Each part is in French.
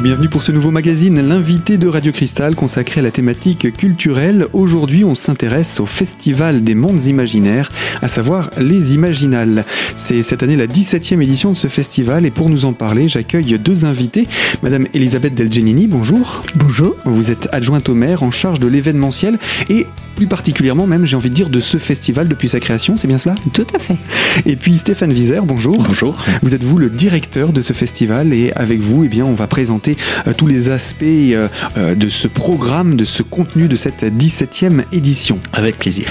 Et bienvenue pour ce nouveau magazine, l'invité de Radio Cristal consacré à la thématique culturelle. Aujourd'hui, on s'intéresse au Festival des mondes imaginaires, à savoir les Imaginales. C'est cette année la 17e édition de ce festival et pour nous en parler, j'accueille deux invités. Madame Elisabeth Delgenini, bonjour. Bonjour. Vous êtes adjointe au maire en charge de l'événementiel et plus particulièrement même, j'ai envie de dire, de ce festival depuis sa création, c'est bien cela? Tout à fait. Et puis Stéphane Vizer, bonjour. Bonjour. Vous êtes vous le directeur de ce festival et avec vous, eh bien, on va présenter euh, tous les aspects euh, euh, de ce programme, de ce contenu de cette 17e édition. Avec plaisir.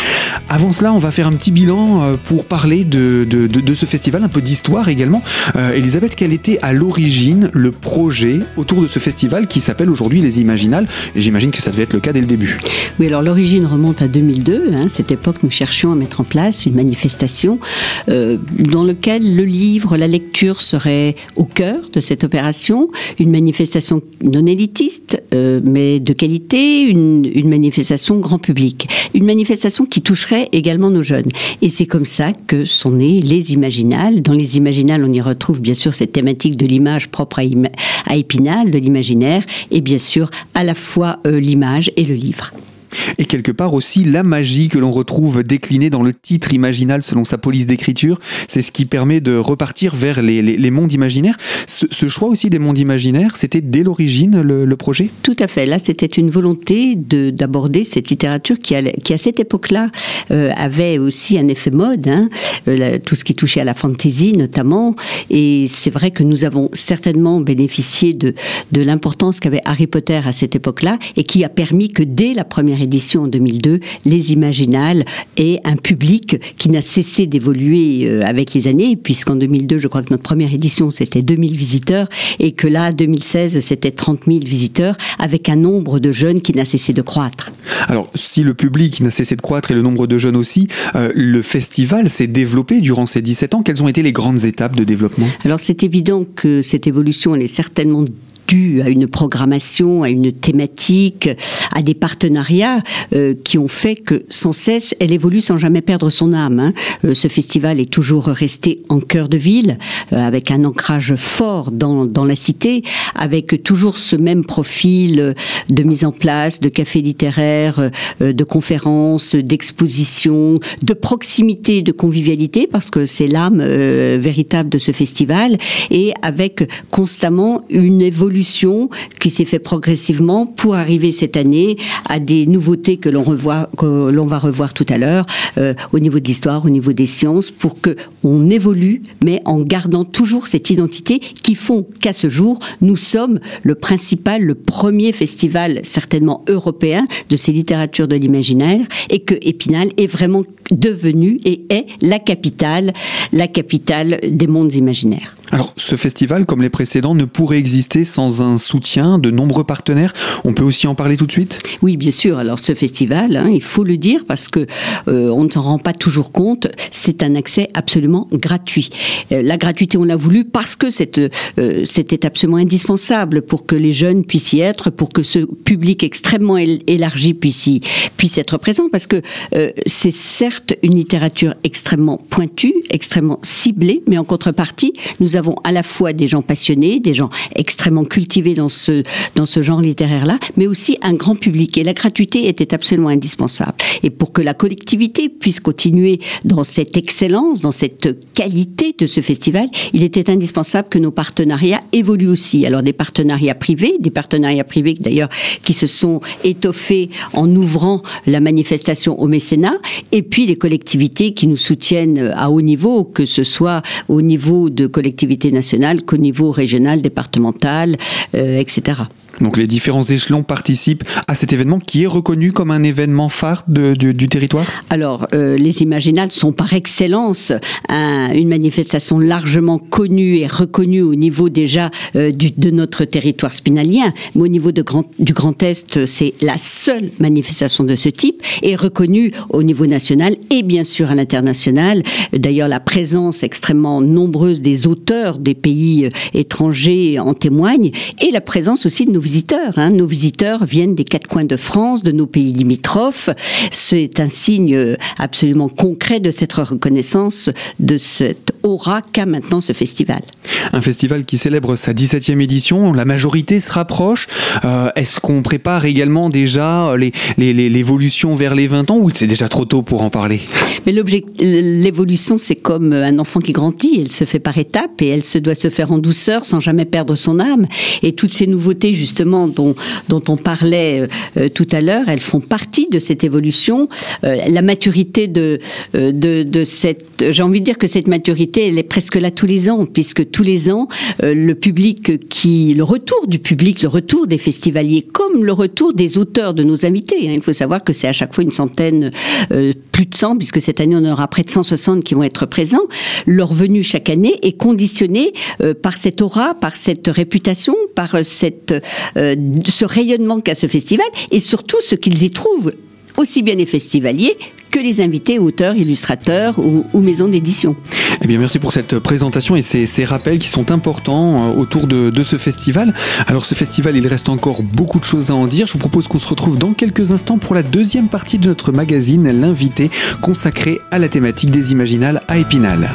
Avant cela, on va faire un petit bilan euh, pour parler de, de, de, de ce festival, un peu d'histoire également. Euh, Elisabeth, quel était à l'origine le projet autour de ce festival qui s'appelle aujourd'hui les Imaginales? Et J'imagine que ça devait être le cas dès le début. Oui, alors l'origine remonte à 2002. Hein, cette époque, nous cherchions à mettre en place une manifestation euh, dans laquelle le livre, la lecture serait au cœur de cette opération. Une manifestation non élitiste, euh, mais de qualité, une, manifestation grand public. Une manifestation qui toucherait également nos jeunes. Et c'est comme ça que sont nées les Imaginales. Dans les Imaginales, on y retrouve bien sûr cette thématique de l'image propre à Épinal, de l'imaginaire, et bien sûr à la fois euh, l'image et le livre. Et quelque part aussi la magie que l'on retrouve déclinée dans le titre imaginal selon sa police d'écriture. C'est ce qui permet de repartir vers les, les, mondes imaginaires. Ce, choix aussi des mondes imaginaires, c'était dès l'origine le, projet? Tout à fait. Là, c'était une volonté d'aborder cette littérature qui, qui à cette époque-là, euh, avait aussi un effet mode, hein, euh, tout ce qui touchait à la fantasy notamment. Et c'est vrai que nous avons certainement bénéficié de, de l'importance qu'avait Harry Potter à cette époque-là et qui a permis que dès la première édition en 2002, les Imaginales aient un public qui n'a cessé d'évoluer euh, avec les années, puisqu'en 2002, je crois que notre première édition, c'était 2000 visiteurs, et que là, 2016, c'était 30 000 visiteurs, avec un nombre de jeunes qui n'a cessé de croître. Alors, si le public n'a cessé de croître et le nombre de jeunes aussi, euh, le festival s'est développé durant ces 17 ans. Quelles ont été les grandes étapes de développement? Alors, c'est évident que cette évolution, elle est certainement dû à une programmation, à une thématique, à des partenariats euh, qui ont fait que sans cesse, elle évolue sans jamais perdre son âme. Hein. Euh, ce festival est toujours resté en cœur de ville, euh, avec un ancrage fort dans, dans, la cité, avec toujours ce même profil de mise en place, de café littéraire, de conférences, d'expositions, de proximité, de convivialité, parce que c'est l'âme véritable de ce festival, et avec constamment une évolution qui s'est fait progressivement pour arriver cette année à des nouveautés que l'on revoit, que l'on va revoir tout à l'heure euh, au niveau de l'histoire, au niveau des sciences, pour que on évolue, mais en gardant toujours cette identité qui font qu'à ce jour nous sommes le principal, le premier festival certainement européen de ces littératures de l'imaginaire, et que Épinal est vraiment devenu et est la capitale, la capitale des mondes imaginaires. Alors, ce festival, comme les précédents, ne pourrait exister sans un soutien de nombreux partenaires. On peut aussi en parler tout de suite? Oui, bien sûr. Alors, ce festival, hein, il faut le dire parce que euh, on ne s'en rend pas toujours compte. C'est un accès absolument gratuit. Euh, la gratuité, on l'a voulu parce que c'était euh, absolument indispensable pour que les jeunes puissent y être, pour que ce public extrêmement élargi puisse y, puisse être présent, parce que euh, c'est certes une littérature extrêmement pointue, extrêmement ciblée, mais en contrepartie, nous avons à la fois des gens passionnés, des gens extrêmement cultivés dans ce, dans ce genre littéraire-là, mais aussi un grand public. Et la gratuité était absolument indispensable. Et pour que la collectivité puisse continuer dans cette excellence, dans cette qualité de ce festival, il était indispensable que nos partenariats évoluent aussi. Alors des partenariats privés, des partenariats privés d'ailleurs qui se sont étoffés en ouvrant la manifestation au mécénat, et puis les collectivités qui nous soutiennent à haut niveau, que ce soit au niveau de collectivités nationales qu'au niveau régional, départemental, euh, etc. Donc les différents échelons participent à cet événement qui est reconnu comme un événement phare du territoire? Alors, euh, les Imaginales sont par excellence un, une manifestation largement connue et reconnue au niveau déjà euh, de notre territoire spinalien, mais au niveau de du Grand Est, c'est la seule manifestation de ce type et reconnue au niveau national et bien sûr à l'international. D'ailleurs, la présence extrêmement nombreuse des auteurs des pays euh, étrangers en témoigne et la présence aussi de nos visiteurs. Hein. Nos visiteurs viennent des quatre coins de France, de nos pays limitrophes. C'est un signe absolument concret de cette reconnaissance de cette aura qu'a maintenant ce festival. Un festival qui célèbre sa 17e édition, la majorité se rapproche. Euh, est-ce qu'on prépare également déjà l'évolution vers les 20 ans ou c'est déjà trop tôt pour en parler? Mais l'évolution, c'est comme un enfant qui grandit, elle se fait par étapes et elle se doit se faire en douceur sans jamais perdre son âme. Et toutes ces nouveautés justement dont, dont on parlait euh, tout à l'heure, elles font partie de cette évolution. Euh, la maturité de, cette... J'ai envie de dire que cette maturité, elle est presque là tous les ans, puisque tous les ans, le public qui... Le retour du public, le retour des festivaliers, comme le retour des auteurs de nos invités. Hein. Il faut savoir que c'est à chaque fois une centaine, euh, plus de 100, puisque cette année on aura près de 160 qui vont être présents. Leur venue chaque année est conditionnée euh, par cette aura, par cette réputation, par euh, ce rayonnement qu'a ce festival, et surtout ce qu'ils y trouvent aussi bien les festivaliers que les invités auteurs, illustrateurs ou, maisons d'édition. Eh bien, merci pour cette présentation et ces, rappels qui sont importants euh, autour de, de, ce festival. Alors, ce festival, il reste encore beaucoup de choses à en dire. Je vous propose qu'on se retrouve dans quelques instants pour la deuxième partie de notre magazine, l'invité, consacré à la thématique des Imaginales à Épinal.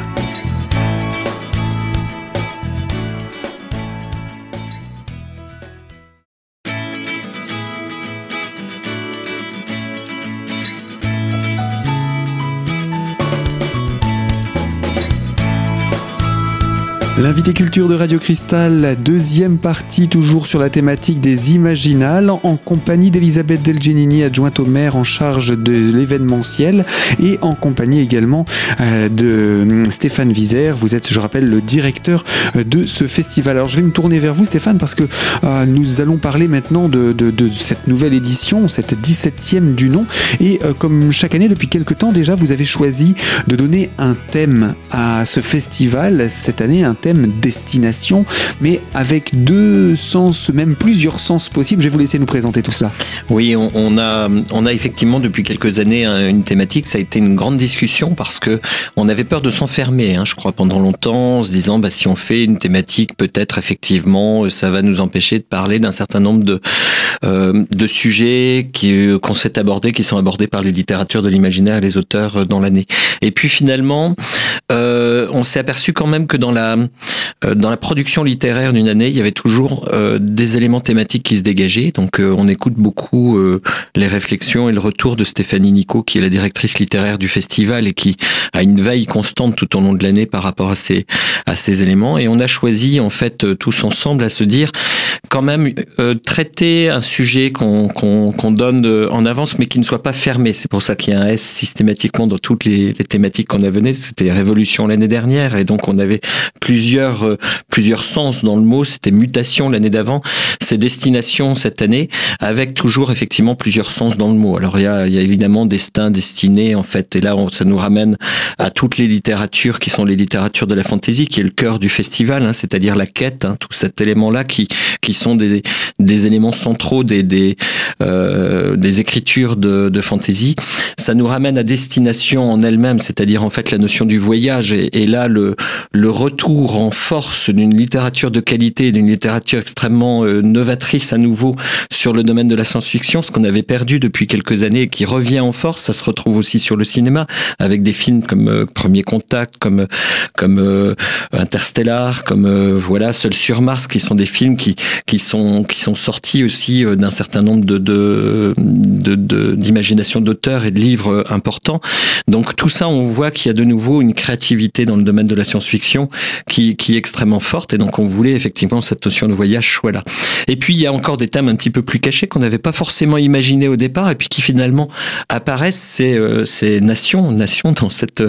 L'invité culture de Radio Cristal, la deuxième partie toujours sur la thématique des imaginales, en compagnie d'Elisabeth Delgenini, adjointe au maire en charge de l'événementiel, et en compagnie également euh, de hum, Stéphane Vizère. Vous êtes, je rappelle, le directeur euh, de ce festival. Alors je vais me tourner vers vous Stéphane parce que euh, nous allons parler maintenant de, cette nouvelle édition, cette 17e du nom. Et comme chaque année, depuis quelques temps déjà, vous avez choisi de donner un thème à ce festival. Cette année, un destination, mais avec deux sens, même plusieurs sens possibles. Je vais vous laisser nous présenter tout cela. Oui, on, a, on a effectivement depuis quelques années une thématique. Ça a été une grande discussion parce que on avait peur de s'enfermer, hein, je crois, pendant longtemps, en se disant bah, si on fait une thématique, peut-être effectivement, ça va nous empêcher de parler d'un certain nombre de, euh, de sujets qui, qu'on s'est abordés, qui sont abordés par les littératures de l'imaginaire et les auteurs euh, dans l'année. Et puis finalement, euh, on s'est aperçu quand même que dans la euh, dans la production littéraire d'une année, il y avait toujours euh, des éléments thématiques qui se dégageaient. Donc euh, on écoute beaucoup les réflexions et le retour de Stéphanie Nico, qui est la directrice littéraire du festival et qui a une veille constante tout au long de l'année par rapport à ces à ces éléments. Et on a choisi en fait tous ensemble à se dire quand même traiter un sujet qu'on qu'on donne en avance, mais qui ne soit pas fermé. C'est pour ça qu'il y a un S systématiquement dans toutes les, les thématiques qu'on a venues. C'était Révolution l'année dernière, et donc on avait plusieurs plusieurs, euh, plusieurs sens dans le mot. C'était mutation l'année d'avant, c'est destination cette année, avec toujours effectivement plusieurs sens dans le mot. Alors il y a, y a évidemment destin, destiné en fait, et là on, ça nous ramène à toutes les littératures qui sont les littératures de la fantaisie, qui est le cœur du festival, hein, c'est-à-dire la quête, hein, tout cet élément-là qui, qui sont des, des éléments centraux des, des, euh, des écritures de, de fantaisie. Ça nous ramène à destination en elle-même, c'est-à-dire en fait la notion du voyage, et, et là le, le retour en force d'une littérature de qualité, d'une littérature extrêmement euh, novatrice à nouveau sur le domaine de la science-fiction, ce qu'on avait perdu depuis quelques années et qui revient en force. Ça se retrouve aussi sur le cinéma avec des films comme euh, Premier Contact, comme comme euh, Interstellar, comme voilà Seul sur Mars, qui sont des films qui qui sont qui sont sortis aussi d'un certain nombre de d'imagination d'auteurs et de livres importants. Donc tout ça, on voit qu'il y a de nouveau une créativité dans le domaine de la science-fiction qui qui, est extrêmement forte. Et donc, on voulait effectivement cette notion de voyage soit là. Et puis, il y a encore des thèmes un petit peu plus cachés qu'on n'avait pas forcément imaginé au départ et puis qui finalement apparaissent. C'est euh, ces nations, nations dans cette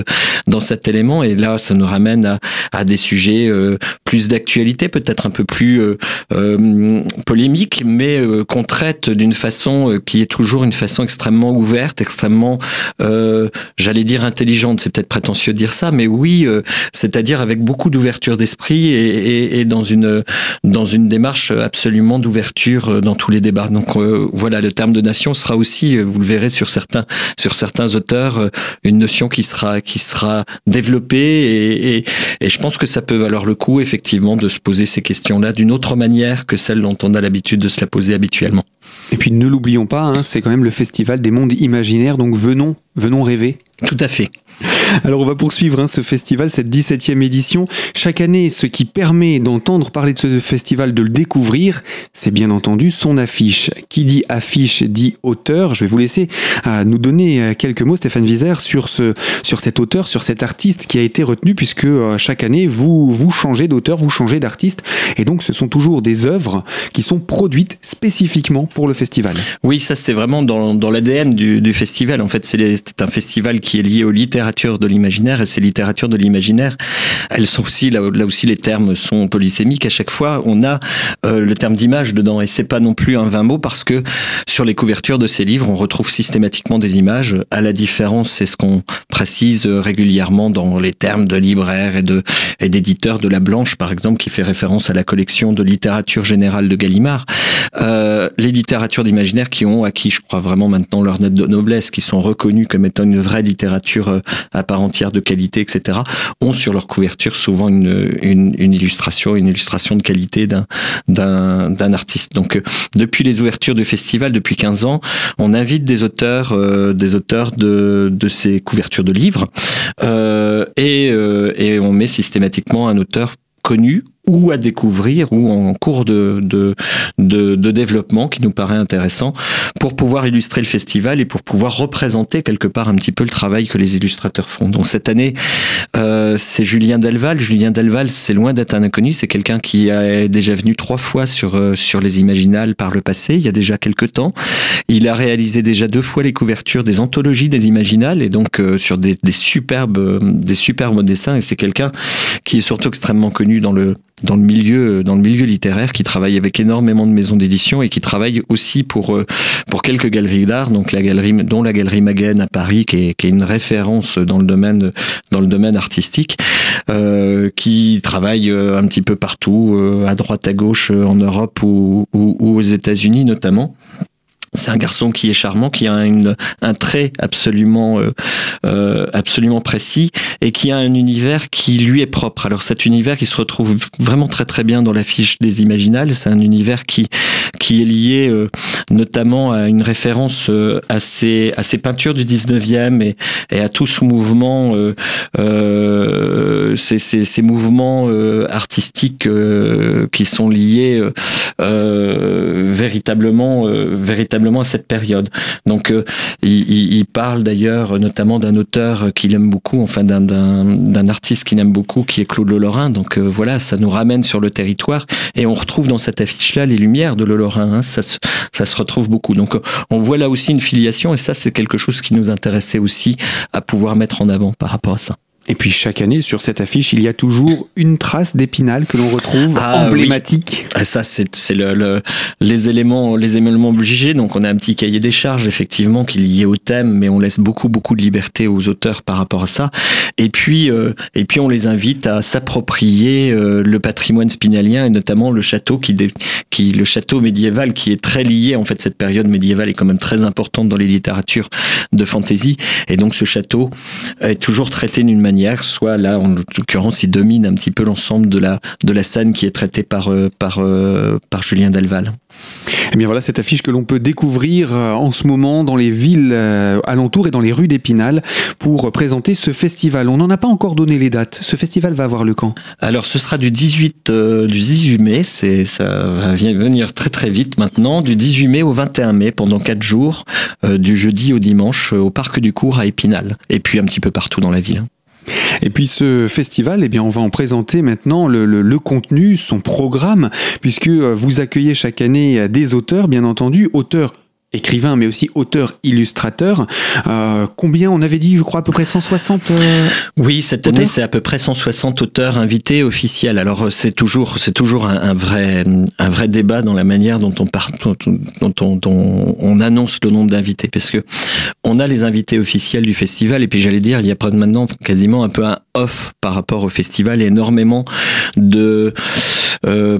dans cet élément. Et là, ça nous ramène à, à des sujets euh, plus d'actualité, peut-être un peu plus euh, euh polémiques, mais qu'on traite d'une façon qui est toujours une façon extrêmement ouverte, extrêmement, j'allais dire intelligente. C'est peut-être prétentieux de dire ça, mais oui, c'est-à-dire avec beaucoup d'ouverture d'esprit et, et, dans une dans une démarche absolument d'ouverture euh, dans tous les débats. Donc euh, voilà, le terme de nation sera aussi, euh, vous le verrez sur certains sur certains auteurs, une notion qui sera qui sera développée et, et je pense que ça peut valoir le coup effectivement de se poser ces questions-là d'une autre manière que celle dont on a l'habitude de se la poser habituellement. Et puis ne l'oublions pas, hein, c'est quand même le festival des mondes imaginaires, donc venons, venons rêver. Tout à fait. Alors on va poursuivre hein, ce festival, cette 17e édition. Chaque année, ce qui permet d'entendre parler de ce festival, de le découvrir, c'est bien entendu son affiche. Qui dit affiche dit auteur. Je vais vous laisser euh, nous donner euh, quelques mots, Stéphane Vizère, sur, ce, sur cet auteur, sur cet artiste qui a été retenu, puisque euh, chaque année, vous, vous changez d'auteur, vous changez d'artiste, et donc ce sont toujours des œuvres qui sont produites spécifiquement pour le festival. Oui, ça c'est vraiment dans, l'ADN du, festival. En fait, c'est un festival qui est lié aux de l'imaginaire, et ces littératures de l'imaginaire, elles sont aussi, là, aussi les termes sont polysémiques. À chaque fois, on a euh, le terme d'image dedans, et c'est pas non plus un vain mot parce que sur les couvertures de ces livres, on retrouve systématiquement des images. À la différence, c'est ce qu'on précise régulièrement dans les termes de libraire et de et d'éditeur de La Blanche, par exemple, qui fait référence à la collection de littérature générale de Gallimard. Euh, les littératures d'imaginaire qui ont acquis, je crois vraiment maintenant leur net de noblesse, qui sont reconnues comme étant une vraie littérature euh, à part entière de qualité, etc., ont sur leur couverture souvent une, une, une illustration, une illustration de qualité d'un artiste. Donc, euh, depuis les ouvertures du festival, depuis 15 ans, on invite des auteurs, euh, des auteurs de, de ces couvertures de livres, euh, et, et on met systématiquement un auteur connu ou à découvrir ou en cours de, de, de, de, développement qui nous paraît intéressant pour pouvoir illustrer le festival et pour pouvoir représenter quelque part un petit peu le travail que les illustrateurs font. Donc cette année, euh, c'est Julien Delval. Julien Delval, c'est loin d'être un inconnu, c'est quelqu'un qui est déjà venu trois fois sur, euh, sur les Imaginales par le passé, il y a déjà quelques temps. Il a réalisé déjà deux fois les couvertures des anthologies des Imaginales et donc euh, sur des, des, superbes, des superbes dessins et c'est quelqu'un qui est surtout extrêmement connu dans le dans le milieu dans le milieu littéraire qui travaille avec énormément de maisons d'édition et qui travaille aussi pour euh, pour quelques galeries d'art donc la galerie dont la galerie Maguen à Paris qui est, qui est une référence dans le domaine dans le domaine artistique euh, qui travaille euh, un petit peu partout euh, à droite à gauche en Europe ou, ou, ou aux États-Unis notamment c'est un garçon qui est charmant, qui a une, un trait absolument, euh, euh, absolument précis et qui a un univers qui lui est propre. Alors cet univers qui se retrouve vraiment très très bien dans l'affiche des Imaginales, c'est un univers qui qui est lié euh, notamment à une référence euh, à ces à ces peintures du 19e et, à tout ce mouvement, euh, ces, ces, mouvements artistiques qui sont liés véritablement véritablement à cette période. Donc, il, il, parle d'ailleurs notamment d'un auteur qu'il aime beaucoup, enfin d'un artiste qu'il aime beaucoup, qui est Claude Lolorin. Donc voilà, ça nous ramène sur le territoire et on retrouve dans cette affiche-là les lumières de Lolorin. Hein, ça, ça se retrouve beaucoup. Donc, on voit là aussi une filiation et ça, c'est quelque chose qui nous intéressait aussi à pouvoir mettre en avant par rapport à ça. Et puis chaque année, sur cette affiche, il y a toujours une trace d'épinal que l'on retrouve ah, emblématique. Oui. Ça, c'est le, le, les éléments, les éléments obligés. Donc, on a un petit cahier des charges, effectivement, qui est lié au thème, mais on laisse beaucoup, beaucoup de liberté aux auteurs par rapport à ça. Et puis, euh, et puis, on les invite à s'approprier euh, le patrimoine spinalien et notamment le château qui, qui, le château médiéval qui est très lié. En fait, cette période médiévale est quand même très importante dans les littératures de fantasy. Et donc, ce château est toujours traité d'une manière soit là, en l'occurrence, il domine un petit peu l'ensemble de la, de la scène qui est traitée par, euh, par, euh, par Julien Delval. Eh bien voilà cette affiche que l'on peut découvrir euh, en ce moment dans les villes alentours et dans les rues d'Épinal pour présenter ce festival. On n'en a pas encore donné les dates. Ce festival va avoir le camp Alors ce sera du 18, euh, du 18 mai, c'est, ça va venir très très vite maintenant, du 18 mai au 21 mai pendant 4 jours, euh, du jeudi au dimanche au Parc du Cours à Épinal et puis un petit peu partout dans la ville. Et puis ce festival, eh bien, on va en présenter maintenant le, le, le, contenu, son programme, puisque vous accueillez chaque année des auteurs, bien entendu, auteurs écrivain, mais aussi auteur-illustrateur. Euh, combien on avait dit, je crois, à peu près 160 euh, Oui, cette année, c'est à peu près 160 auteurs invités officiels. Alors euh, c'est toujours, c'est toujours un, un, vrai, un vrai débat dans la manière dont on, part, dont, dont, dont on, on, annonce le nombre d'invités, parce que on a les invités officiels du festival et puis j'allais dire, il y a maintenant quasiment un peu un off par rapport au festival et énormément de euh,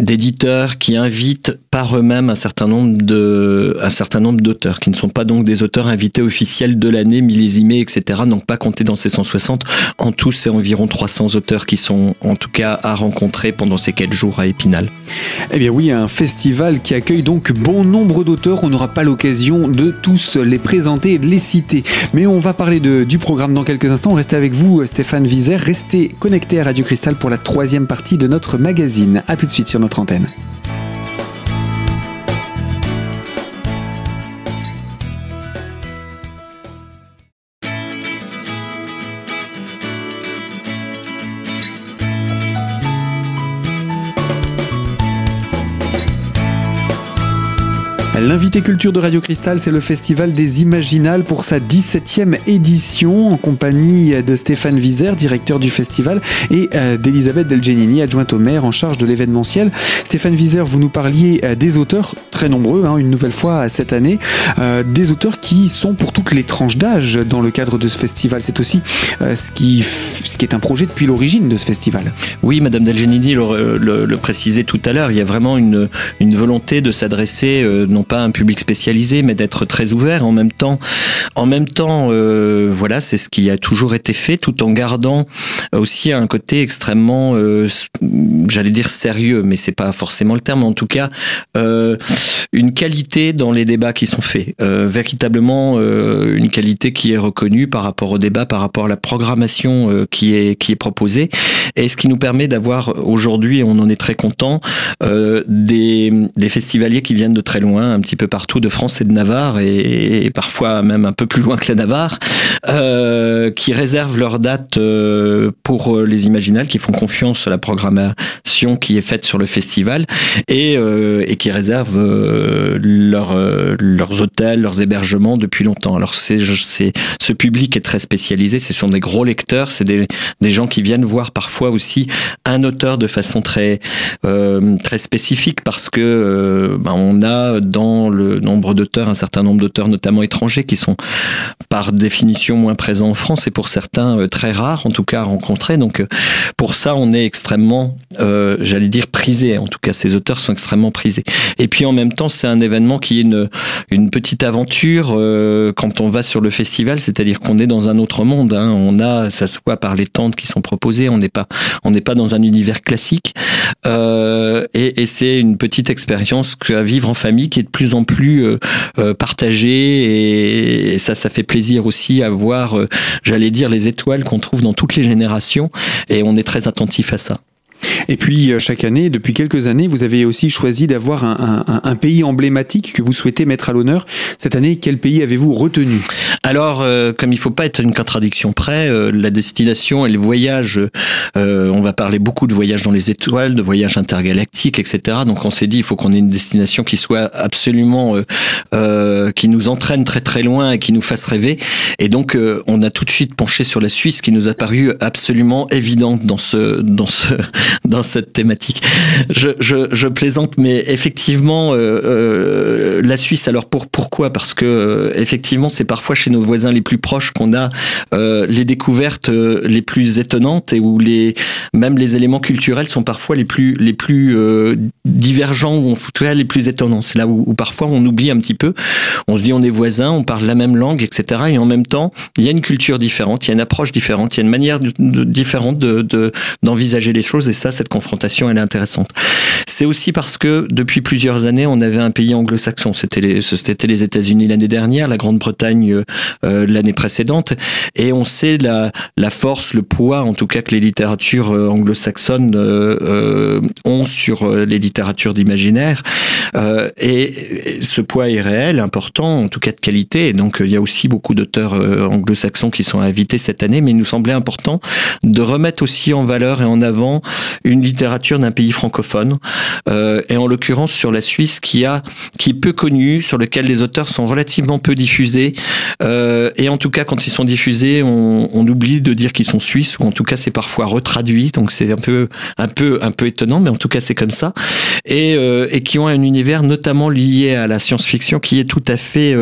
d'éditeurs qui invitent par eux-mêmes un certain nombre de un certain nombre d'auteurs qui ne sont pas donc des auteurs invités officiels de l'année millésimés etc donc pas comptés dans ces 160 en tout c'est environ 300 auteurs qui sont en tout cas à rencontrer pendant ces quatre jours à Épinal. Eh bien oui un festival qui accueille donc bon nombre d'auteurs. On n'aura pas l'occasion de tous les présenter et de les citer. Mais on va parler du programme dans quelques instants. Restez avec vous Stéphane Vizer. Restez connecté à Radio Cristal pour la troisième partie de notre magazine. A tout de suite sur notre antenne L'invité culture de Radio Cristal, c'est le Festival des Imaginales pour sa 17e édition en compagnie de Stéphane Vizer, directeur du festival, et euh, d'Elisabeth Delgenini, adjointe au maire en charge de l'événementiel. Stéphane Vizer, vous nous parliez euh, des auteurs, très nombreux, hein, une nouvelle fois cette année, euh, des auteurs qui sont pour toutes les tranches d'âge dans le cadre de ce festival. C'est aussi ce, qui, ce qui est un projet depuis l'origine de ce festival. Oui, Madame Delgenini le, le, précisait tout à l'heure, il y a vraiment une volonté de s'adresser non pas un public spécialisé, mais d'être très ouvert en même temps. En même temps, euh, voilà, c'est ce qui a toujours été fait, tout en gardant aussi un côté extrêmement, euh, j'allais dire sérieux, mais c'est pas forcément le terme. En tout cas, euh, une qualité dans les débats qui sont faits, véritablement une qualité qui est reconnue par rapport au débat, par rapport à la programmation qui est qui est proposée, et ce qui nous permet d'avoir aujourd'hui, on en est très content, des des festivaliers qui viennent de très loin petit peu partout de France et de Navarre et, parfois même un peu plus loin que la Navarre, euh, qui réservent leurs dates euh, pour les Imaginales, qui font confiance à la programmation qui est faite sur le festival et, euh, qui réservent leur, leurs hôtels, leurs hébergements depuis longtemps. Alors c'est, ce public est très spécialisé, ce sont des gros lecteurs, c'est des, des gens qui viennent voir parfois aussi un auteur de façon très très spécifique parce que ben, on a dans le nombre d'auteurs, un certain nombre d'auteurs notamment étrangers qui sont par définition moins présents en France et pour certains euh, très rares en tout cas à rencontrer. Donc euh, pour ça on est extrêmement, euh, j'allais dire prisé. En tout cas ces auteurs sont extrêmement prisés. Et puis en même temps c'est un événement qui est une, petite aventure quand on va sur le festival, c'est-à-dire qu'on est dans un autre monde. Hein. On a, ça se voit par les tentes qui sont proposées, on n'est pas, on n'est pas dans un univers classique. Et, et c'est une petite expérience à vivre en famille qui est de plus en plus euh, euh, partagé et, ça, ça fait plaisir aussi à voir, euh, j'allais dire, les étoiles qu'on trouve dans toutes les générations et on est très attentif à ça. Et puis, euh, chaque année, depuis quelques années, vous avez aussi choisi d'avoir un, un, un, pays emblématique que vous souhaitez mettre à l'honneur. Cette année, quel pays avez-vous retenu? Alors, euh, comme il ne faut pas être une contradiction près, euh, la destination et le voyage, on va parler beaucoup de voyages dans les étoiles, de voyages intergalactiques, etc. Donc, on s'est dit, il faut qu'on ait une destination qui soit absolument, qui nous entraîne très très loin et qui nous fasse rêver. Et donc, on a tout de suite penché sur la Suisse, qui nous a paru absolument évidente dans ce, dans ce, dans cette thématique. Je, je, je plaisante, mais effectivement, euh, euh, la Suisse. Alors pour pourquoi? Parce que euh, effectivement, c'est parfois chez nos voisins les plus proches qu'on a euh, les découvertes euh, les plus étonnantes et où les même les éléments culturels sont parfois les plus les plus divergents ou en tout cas les plus étonnants. C'est là où, où, parfois on oublie un petit peu. On se dit on est voisins, on parle la même langue, etc. Et en même temps, il y a une culture différente, il y a une approche différente, il y a une manière de, de, différente de d'envisager les choses. Ça, cette confrontation, elle est intéressante. C'est aussi parce que depuis plusieurs années, on avait un pays anglo-saxon. C'était les, les États-Unis l'année dernière, la Grande-Bretagne euh, l'année précédente, et on sait la, la force, le poids, en tout cas que les littératures euh, anglo-saxonnes euh, ont sur les littératures d'imaginaire. et ce poids est réel, important, en tout cas de qualité. Et donc il y a aussi beaucoup d'auteurs anglo-saxons qui sont invités cette année, mais il nous semblait important de remettre aussi en valeur et en avant une littérature d'un pays francophone, euh, et en l'occurrence sur la Suisse qui a qui est peu connue, sur lequel les auteurs sont relativement peu diffusés, euh, et en tout cas quand ils sont diffusés, on, oublie de dire qu'ils sont suisses, ou en tout cas c'est parfois retraduit, donc c'est un peu un peu un peu étonnant, mais en tout cas c'est comme ça, et, euh, et qui ont un univers notamment lié à la science-fiction qui est tout à fait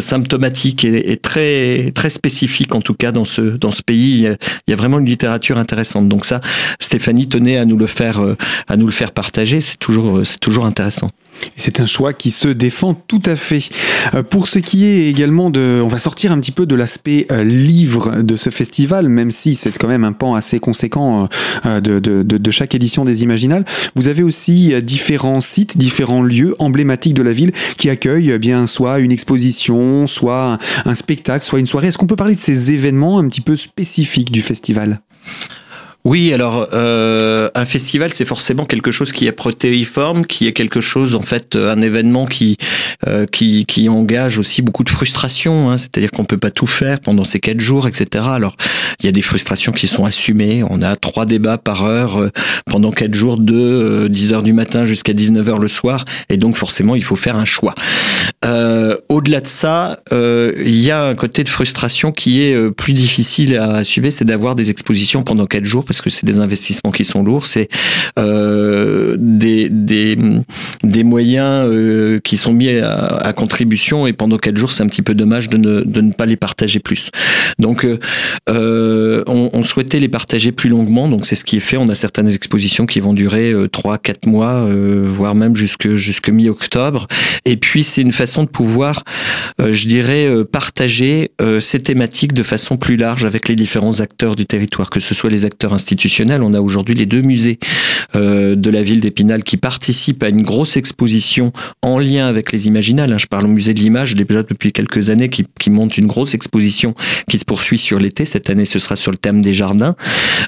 symptomatique et, très très spécifique en tout cas dans ce dans ce pays. Il y, a, vraiment une littérature intéressante. Donc ça, Stéphanie tenait à nous le faire à nous le faire partager. C'est toujours c'est toujours intéressant. C'est un choix qui se défend tout à fait. Euh, pour ce qui est également de... On va sortir un petit peu de l'aspect euh, livre de ce festival, même si c'est quand même un pan assez conséquent euh, de, chaque édition des Imaginales. Vous avez aussi différents sites, différents lieux emblématiques de la ville qui accueillent bien soit une exposition, soit un spectacle, soit une soirée. Est-ce qu'on peut parler de ces événements un petit peu spécifiques du festival? Oui, alors euh, un festival, c'est forcément quelque chose qui est protéiforme, qui est quelque chose en fait, euh, un événement qui euh, qui, qui engage aussi beaucoup de frustration. Hein, C'est-à-dire qu'on peut pas tout faire pendant ces quatre jours, etc. Alors il y a des frustrations qui sont assumées. On a trois débats par heure pendant quatre jours, de 10 heures du matin jusqu'à 19 heures le soir, et donc forcément il faut faire un choix. Au-delà de ça, il y a un côté de frustration qui est plus difficile à assumer, c'est d'avoir des expositions pendant quatre jours que c'est des investissements qui sont lourds, c'est euh, des, moyens euh, qui sont mis à, contribution et pendant quatre jours, c'est un petit peu dommage de ne, pas les partager plus. Donc, euh, on, souhaitait les partager plus longuement, donc c'est ce qui est fait. On a certaines expositions qui vont durer trois, quatre mois, voire même jusque, mi-octobre. Et puis, c'est une façon de pouvoir, je dirais, partager ces thématiques de façon plus large avec les différents acteurs du territoire, que ce soit les acteurs on a aujourd'hui les deux musées euh, de la ville d'Épinal qui participent à une grosse exposition en lien avec les Imaginales. Hein. Je parle au musée de l'image déjà depuis quelques années qui, monte une grosse exposition qui se poursuit sur l'été. Cette année, ce sera sur le thème des jardins.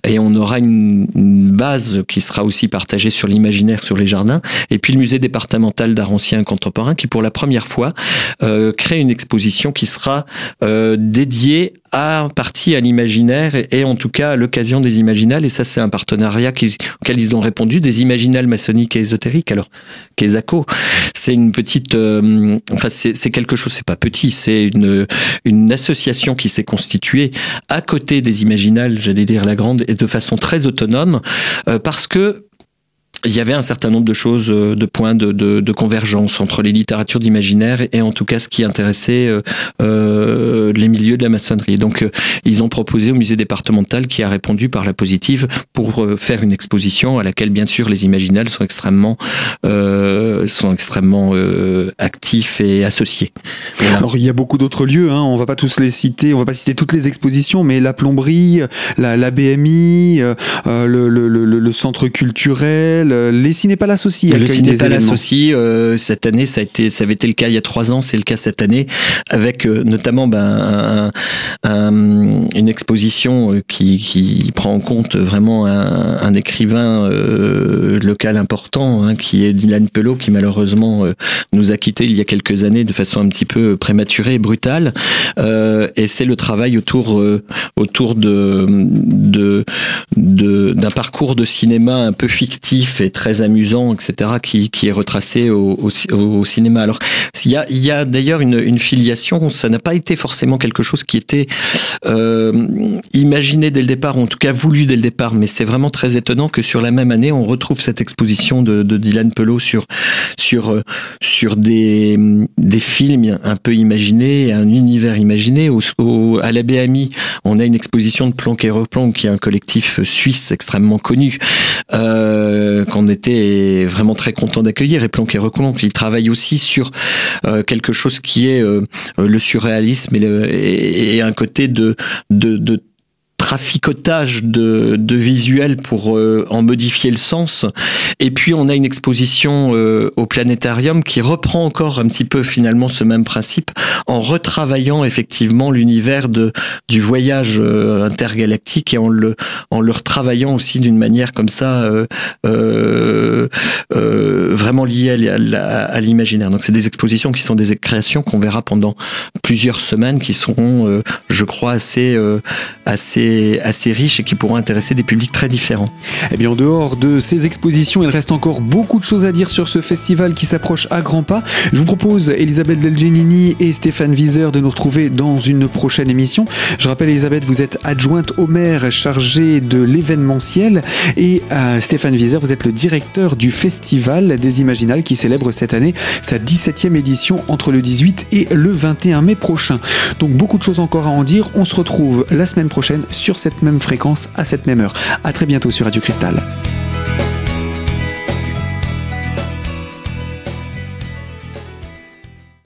Et on aura une, base qui sera aussi partagée sur l'imaginaire, sur les jardins. Et puis le musée départemental d'art ancien contemporain qui, pour la première fois, euh, crée une exposition qui sera euh, dédiée à partie à l'imaginaire et, en tout cas à l'occasion des imaginales. Et ça, c'est un partenariat qui, auquel ils ont répondu, des imaginales maçonniques et ésotériques. Alors, Kézako, c'est une petite, euh, enfin, c'est quelque chose, c'est pas petit, c'est une, une association qui s'est constituée à côté des imaginales, j'allais dire la grande, et de façon très autonome, euh, parce que il y avait un certain nombre de choses, euh, de points de, de, de convergence entre les littératures d'imaginaire et, en tout cas ce qui intéressait euh, euh les milieux de la maçonnerie. Donc euh, ils ont proposé au musée départemental qui a répondu par la positive pour faire une exposition à laquelle bien sûr les imaginales sont extrêmement sont extrêmement actifs et associés. Alors il y a beaucoup d'autres lieux, hein, on va pas tous les citer, on va pas citer toutes les expositions, mais la plomberie, la, la BMI, le, le, le centre culturel euh, les Cinépalas aussi Le Cinépalas aussi, euh, cette année, ça, a été, ça avait été le cas il y a trois ans, c'est le cas cette année, avec euh, notamment ben, une exposition qui, qui, prend en compte vraiment un, écrivain local important, hein, qui est Dylan Pelot, qui malheureusement nous a quittés il y a quelques années de façon un petit peu prématurée et brutale. et c'est le travail autour, autour de, de, d'un parcours de cinéma un peu fictif très amusant, etc., qui, est retracé au, au, cinéma. Alors, il y a, d'ailleurs une, filiation, ça n'a pas été forcément quelque chose qui était euh, imaginé dès le départ, en tout cas voulu dès le départ, mais c'est vraiment très étonnant que sur la même année, on retrouve cette exposition de, Dylan Pelot sur, sur, euh, sur des, des films un peu imaginés, un univers imaginé. Au, à la BAMI, on a une exposition de Planck et Replanck, qui est un collectif suisse extrêmement connu, euh, qu'on était vraiment très content d'accueillir. Et Planck et Recolonque, il travaille aussi sur euh, quelque chose qui est euh, le surréalisme et, le, un côté de traficotage de, de visuels pour euh, en modifier le sens. Et puis on a une exposition euh, au planétarium qui reprend encore un petit peu finalement ce même principe en retravaillant effectivement l'univers du voyage euh, intergalactique et en le en le retravaillant aussi d'une manière comme ça vraiment liée à, l'imaginaire. Donc c'est des expositions qui sont des créations qu'on verra pendant plusieurs semaines qui seront je crois assez assez assez, assez riches et qui pourront intéresser des publics très différents. Eh bien, en dehors de ces expositions, il reste encore beaucoup de choses à dire sur ce festival qui s'approche à grands pas. Je vous propose, Elisabeth Delgenini et Stéphane Wieser, de nous retrouver dans une prochaine émission. Je rappelle, Elisabeth, vous êtes adjointe au maire chargée de l'événementiel et euh, Stéphane Wieser, vous êtes le directeur du Festival des Imaginales qui célèbre cette année sa 17e édition entre le 18 et le 21 mai prochain. Donc beaucoup de choses encore à en dire. On se retrouve la semaine prochaine sur cette même fréquence à cette même heure. À très bientôt sur Radio Cristal.